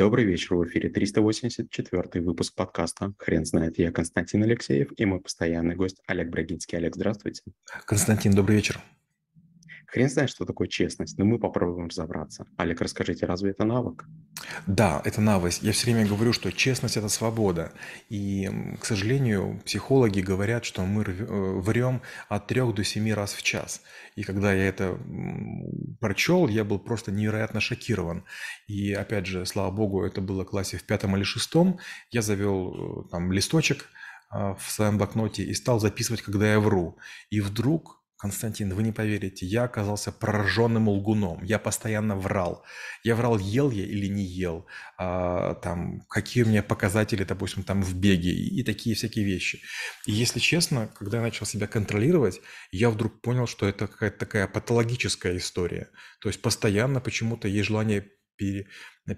Добрый вечер, в эфире 384 выпуск подкаста «Хрен знает». Я Константин Алексеев и мой постоянный гость Олег Брагинский. Олег, здравствуйте. Константин, добрый вечер. Хрен знает, что такое честность, но мы попробуем разобраться. Олег, расскажите, разве это навык? Да, это навык. Я все время говорю, что честность – это свобода. И, к сожалению, психологи говорят, что мы э, врем от трех до семи раз в час. И когда я это прочел, я был просто невероятно шокирован. И, опять же, слава богу, это было в классе в пятом или шестом. Я завел э, там листочек а, в своем блокноте и стал записывать, когда я вру. И вдруг Константин, вы не поверите, я оказался пораженным лгуном. Я постоянно врал. Я врал, ел я или не ел, а, там, какие у меня показатели, допустим, там в беге и, и такие всякие вещи. И если честно, когда я начал себя контролировать, я вдруг понял, что это какая-то такая патологическая история. То есть постоянно почему-то есть желание пере,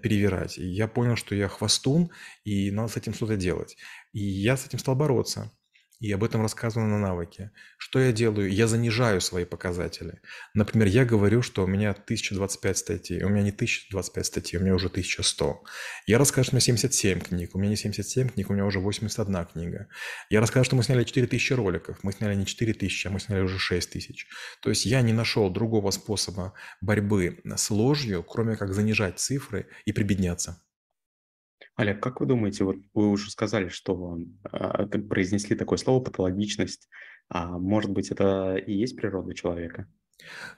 перевирать. И я понял, что я хвостун, и надо с этим что-то делать. И я с этим стал бороться и об этом рассказано на навыке. Что я делаю? Я занижаю свои показатели. Например, я говорю, что у меня 1025 статей. У меня не 1025 статей, у меня уже 1100. Я расскажу, что у меня 77 книг. У меня не 77 книг, у меня уже 81 книга. Я расскажу, что мы сняли 4000 роликов. Мы сняли не 4000, а мы сняли уже 6000. То есть я не нашел другого способа борьбы с ложью, кроме как занижать цифры и прибедняться. Олег, как вы думаете, вот вы уже сказали, что э, произнесли такое слово патологичность, а может быть это и есть природа человека?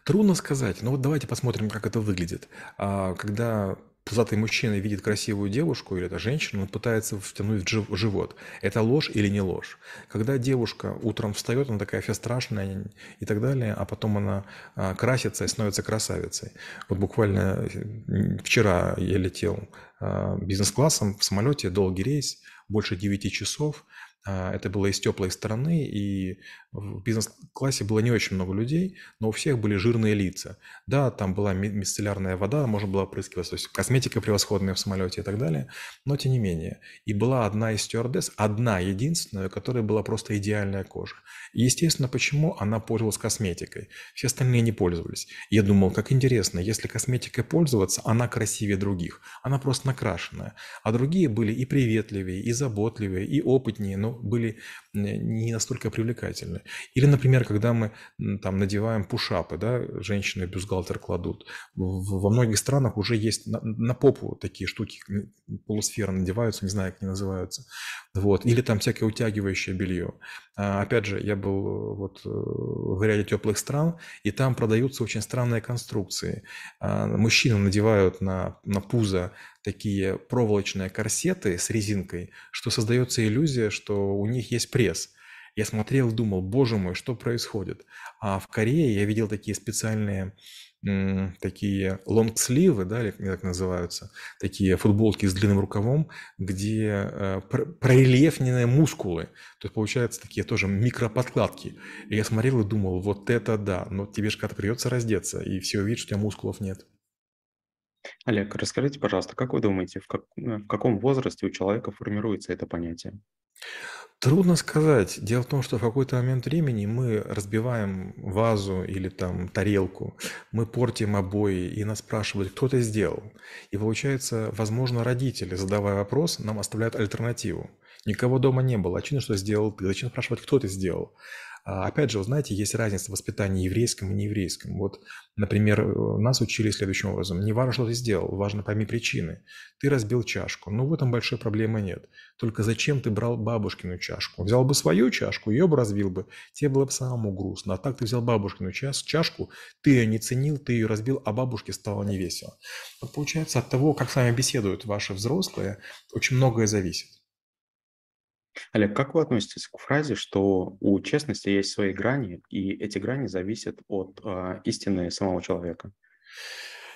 Трудно сказать, но вот давайте посмотрим, как это выглядит. А, когда пузатый мужчина видит красивую девушку или это женщину, он пытается втянуть в живот. Это ложь или не ложь? Когда девушка утром встает, она такая вся страшная и так далее, а потом она а, красится и становится красавицей. Вот буквально э, вчера я летел а, бизнес-классом в самолете, долгий рейс, больше 9 часов, это было из теплой стороны, и в бизнес-классе было не очень много людей, но у всех были жирные лица. Да, там была мицеллярная вода, можно было опрыскивать, то есть косметика превосходная в самолете и так далее, но тем не менее. И была одна из стюардесс, одна единственная, у которой была просто идеальная кожа. И естественно, почему она пользовалась косметикой? Все остальные не пользовались. Я думал, как интересно, если косметикой пользоваться, она красивее других, она просто накрашенная. А другие были и приветливее, и заботливее, и опытнее, но были не настолько привлекательны. Или, например, когда мы там надеваем пушапы, да, женщины бюстгальтер кладут. Во многих странах уже есть на, на попу такие штуки, полусферы надеваются, не знаю, как они называются. Вот. Или там всякое утягивающее белье. А, опять же, я был э, вот э, в ряде теплых стран, и там продаются очень странные конструкции. А, мужчины надевают на, на пузо такие проволочные корсеты с резинкой, что создается иллюзия, что у них есть пресс. Я смотрел и думал, боже мой, что происходит? А в Корее я видел такие специальные такие лонгсливы, да, или как называются, такие футболки с длинным рукавом, где э, прорельефненные мускулы. То есть, получается, такие тоже микроподкладки. И я смотрел и думал, вот это да, но тебе же когда-то придется раздеться, и все увидят, что у тебя мускулов нет. Олег, расскажите, пожалуйста, как вы думаете, в, как, э, в каком возрасте у человека формируется это понятие? Трудно сказать. Дело в том, что в какой-то момент времени мы разбиваем вазу или там тарелку, мы портим обои, и нас спрашивают, кто это сделал. И получается, возможно, родители, задавая вопрос, нам оставляют альтернативу. Никого дома не было, очевидно, что сделал ты. Зачем спрашивать, кто это сделал? А, опять же, вы знаете, есть разница в воспитании еврейском и нееврейском. Вот, например, э, нас учили следующим образом. Не важно, что ты сделал, важно пойми причины. Ты разбил чашку, но в этом большой проблемы нет. Только зачем ты брал бабушкину чашку? Взял бы свою чашку, ее бы разбил бы, тебе было бы самому грустно. А так ты взял бабушкину чашку, ты ее не ценил, ты ее разбил, а бабушке стало невесело. Вот получается, от того, как с вами беседуют ваши взрослые, очень многое зависит. Олег, как вы относитесь к фразе, что у честности есть свои грани, и эти грани зависят от э, истины самого человека?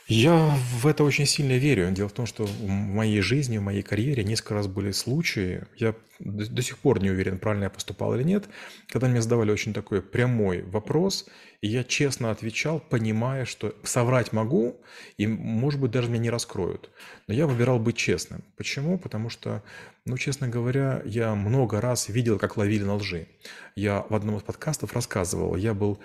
Я в это очень сильно верю. Дело в том, что в моей жизни, в моей карьере несколько раз были случаи, я до, до сих пор не уверен, правильно я поступал или нет, когда мне задавали очень такой прямой вопрос, и я честно отвечал, понимая, что соврать могу, и, может быть, даже меня не раскроют. Но я выбирал быть честным. Почему? Потому что, ну, честно говоря, я много раз видел, как ловили на лжи. Я в одном из подкастов рассказывал, я был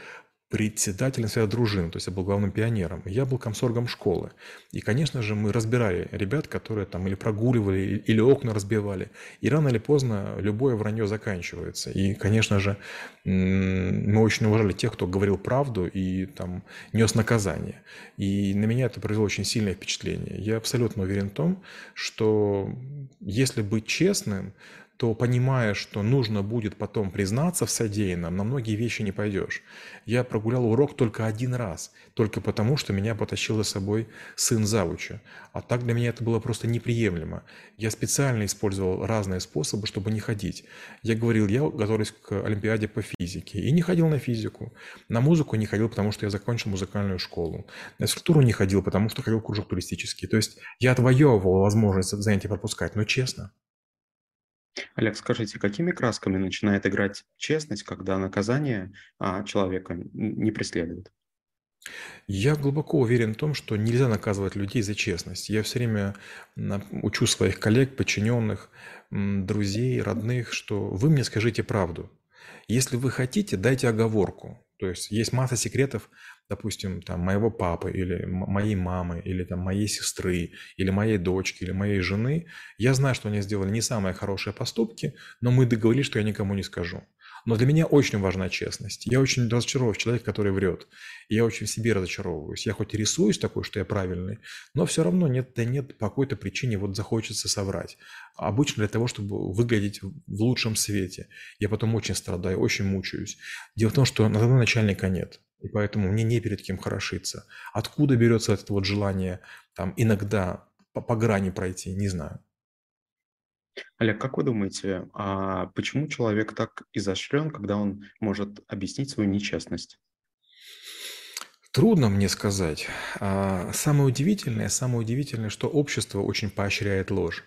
председателем совета дружины, то есть я был главным пионером. Я был комсоргом школы. И, конечно же, мы разбирали ребят, которые там или прогуливали, или окна разбивали. И рано или поздно любое вранье заканчивается. И, конечно же, мы очень уважали тех, кто говорил правду и там нес наказание. И на меня это произвело очень сильное впечатление. Я абсолютно уверен в том, что если быть честным, то понимая, что нужно будет потом признаться в содеянном, на многие вещи не пойдешь. Я прогулял урок только один раз, только потому, что меня потащил за собой сын завуча. А так для меня это было просто неприемлемо. Я специально использовал разные способы, чтобы не ходить. Я говорил, я готовлюсь к Олимпиаде по физике, и не ходил на физику. На музыку не ходил, потому что я закончил музыкальную школу. На физкультуру не ходил, потому что ходил в кружок туристический. То есть я отвоевывал возможность занятия пропускать, но честно. Олег, скажите, какими красками начинает играть честность, когда наказание а, человека не преследует? Я глубоко уверен в том, что нельзя наказывать людей за честность. Я все время учу своих коллег, подчиненных, друзей, родных, что вы мне скажите правду. Если вы хотите, дайте оговорку. То есть есть масса секретов, допустим, там, моего папы или моей мамы, или там, моей сестры, или моей дочки, или моей жены. Я знаю, что они сделали не самые хорошие поступки, но мы договорились, что я никому не скажу. Но для меня очень важна честность. Я очень разочарован в человеке, который врет. я очень в себе разочаровываюсь. Я хоть и рисуюсь такой, что я правильный, но все равно нет, да нет по какой-то причине вот захочется соврать. Обычно для того, чтобы выглядеть в лучшем свете. Я потом очень страдаю, очень мучаюсь. Дело в том, что на начальника нет. И поэтому мне не перед кем хорошиться. Откуда берется это вот желание там иногда по, по грани пройти, не знаю. Олег, как вы думаете, а почему человек так изощрен, когда он может объяснить свою нечестность? Трудно мне сказать. А, самое удивительное, самое удивительное, что общество очень поощряет ложь.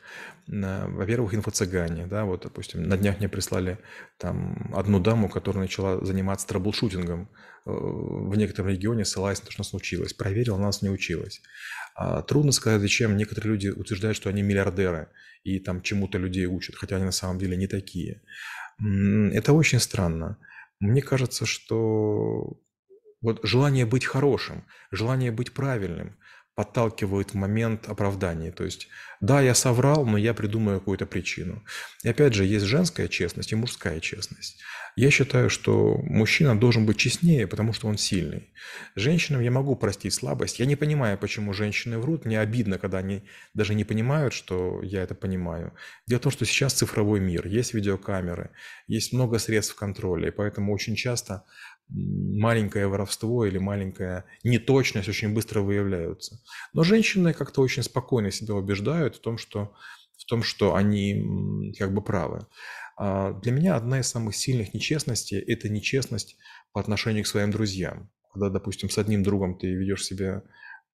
Во-первых, инфо-цыгане, да, вот, допустим, на днях мне прислали там одну даму, которая начала заниматься трэблшутингом э, в некотором регионе, ссылаясь на то, что у нас училась. Проверила, у нас не училась. А, трудно сказать, зачем некоторые люди утверждают, что они миллиардеры и там чему-то людей учат, хотя они на самом деле не такие. Это очень странно. Мне кажется, что вот желание быть хорошим, желание быть правильным подталкивает в момент оправдания. То есть, да, я соврал, но я придумаю какую-то причину. И опять же, есть женская честность и мужская честность. Я считаю, что мужчина должен быть честнее, потому что он сильный. Женщинам я могу простить слабость. Я не понимаю, почему женщины врут. Мне обидно, когда они даже не понимают, что я это понимаю. Дело в том, что сейчас цифровой мир, есть видеокамеры, есть много средств контроля, и поэтому очень часто маленькое воровство или маленькая неточность очень быстро выявляются. Но женщины как-то очень спокойно себя убеждают в том, что, в том, что они как бы правы. А для меня одна из самых сильных нечестностей – это нечестность по отношению к своим друзьям. Когда, допустим, с одним другом ты ведешь себя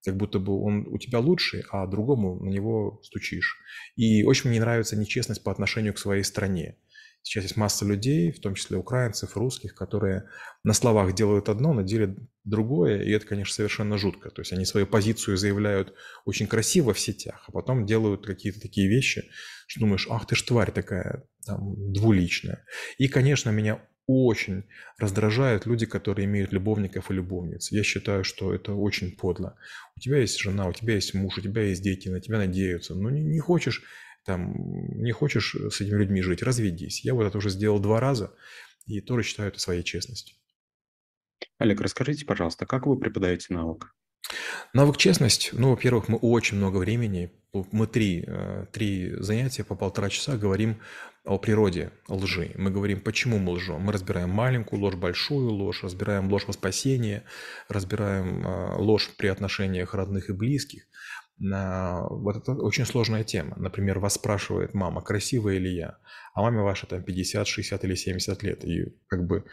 как будто бы он у тебя лучший, а другому на него стучишь. И очень мне нравится нечестность по отношению к своей стране. Сейчас есть масса людей, в том числе украинцев, русских, которые на словах делают одно, на деле другое, и это, конечно, совершенно жутко. То есть они свою позицию заявляют очень красиво в сетях, а потом делают какие-то такие вещи, что думаешь, ах ты ж тварь такая, там, двуличная. И, конечно, меня очень раздражают люди, которые имеют любовников и любовниц. Я считаю, что это очень подло. У тебя есть жена, у тебя есть муж, у тебя есть дети, на тебя надеются. Но не, не хочешь там, не хочешь с этими людьми жить, разведись. Я вот это уже сделал два раза и тоже считаю это своей честностью. Олег, расскажите, пожалуйста, как вы преподаете навык? Навык честность, ну, во-первых, мы очень много времени, мы три, э, три занятия по полтора часа говорим о природе лжи. Мы говорим, почему мы лжем. Мы разбираем маленькую ложь, большую ложь, разбираем ложь во спасение, разбираем э, ложь при отношениях родных и близких. Вот это очень сложная тема. Например, вас спрашивает мама, красивая ли я, а маме ваша там 50, 60 или 70 лет. И как бы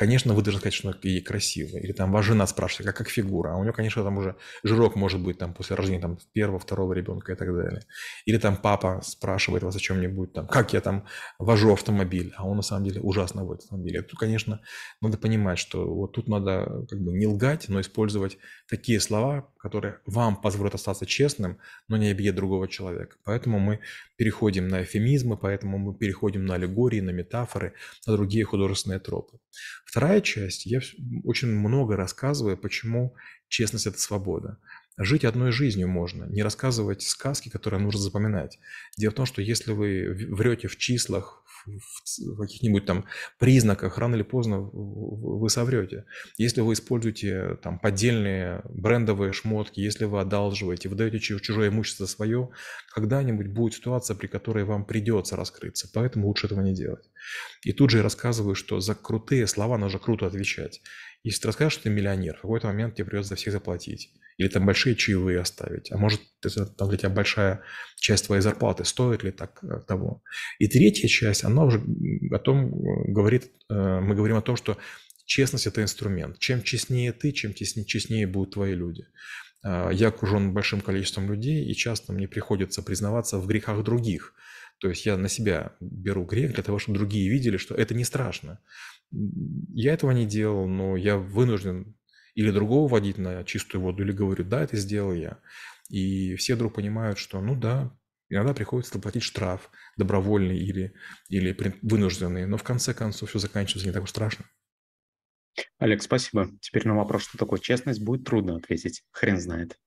Конечно, вы должны сказать, что ей красиво. Или там ваша жена спрашивает, как, как фигура. А у нее, конечно, там уже жирок может быть там после рождения там, первого, второго ребенка и так далее. Или там папа спрашивает вас о чем-нибудь, там, как я там вожу автомобиль, а он на самом деле ужасно водит автомобиль. Тут, конечно, надо понимать, что вот тут надо как бы не лгать, но использовать такие слова, которое вам позволит остаться честным, но не обидеть другого человека. Поэтому мы переходим на эфемизмы, поэтому мы переходим на аллегории, на метафоры, на другие художественные тропы. Вторая часть, я очень много рассказываю, почему честность – это свобода. Жить одной жизнью можно, не рассказывать сказки, которые нужно запоминать. Дело в том, что если вы врете в числах, в каких-нибудь там признаках, рано или поздно вы соврете. Если вы используете там поддельные брендовые шмотки, если вы одалживаете, вы даете чужое имущество свое, когда-нибудь будет ситуация, при которой вам придется раскрыться. Поэтому лучше этого не делать. И тут же я рассказываю, что за крутые слова нужно круто отвечать. Если ты расскажешь, что ты миллионер, в какой-то момент тебе придется за всех заплатить. Или там большие чаевые оставить. А может, это там для тебя большая часть твоей зарплаты. Стоит ли так э, того? И третья часть, она уже о том э, говорит, э, мы говорим о том, что честность – это инструмент. Чем честнее ты, чем честнее, честнее будут твои люди. Я окружен большим количеством людей, и часто мне приходится признаваться в грехах других. То есть я на себя беру грех для того, чтобы другие видели, что это не страшно. Я этого не делал, но я вынужден или другого водить на чистую воду, или говорю, да, это сделал я. И все вдруг понимают, что, ну да, иногда приходится заплатить штраф добровольный или, или вынужденный, но в конце концов все заканчивается не так уж страшно. Олег, спасибо. Теперь на вопрос, что такое честность, будет трудно ответить. Хрен знает.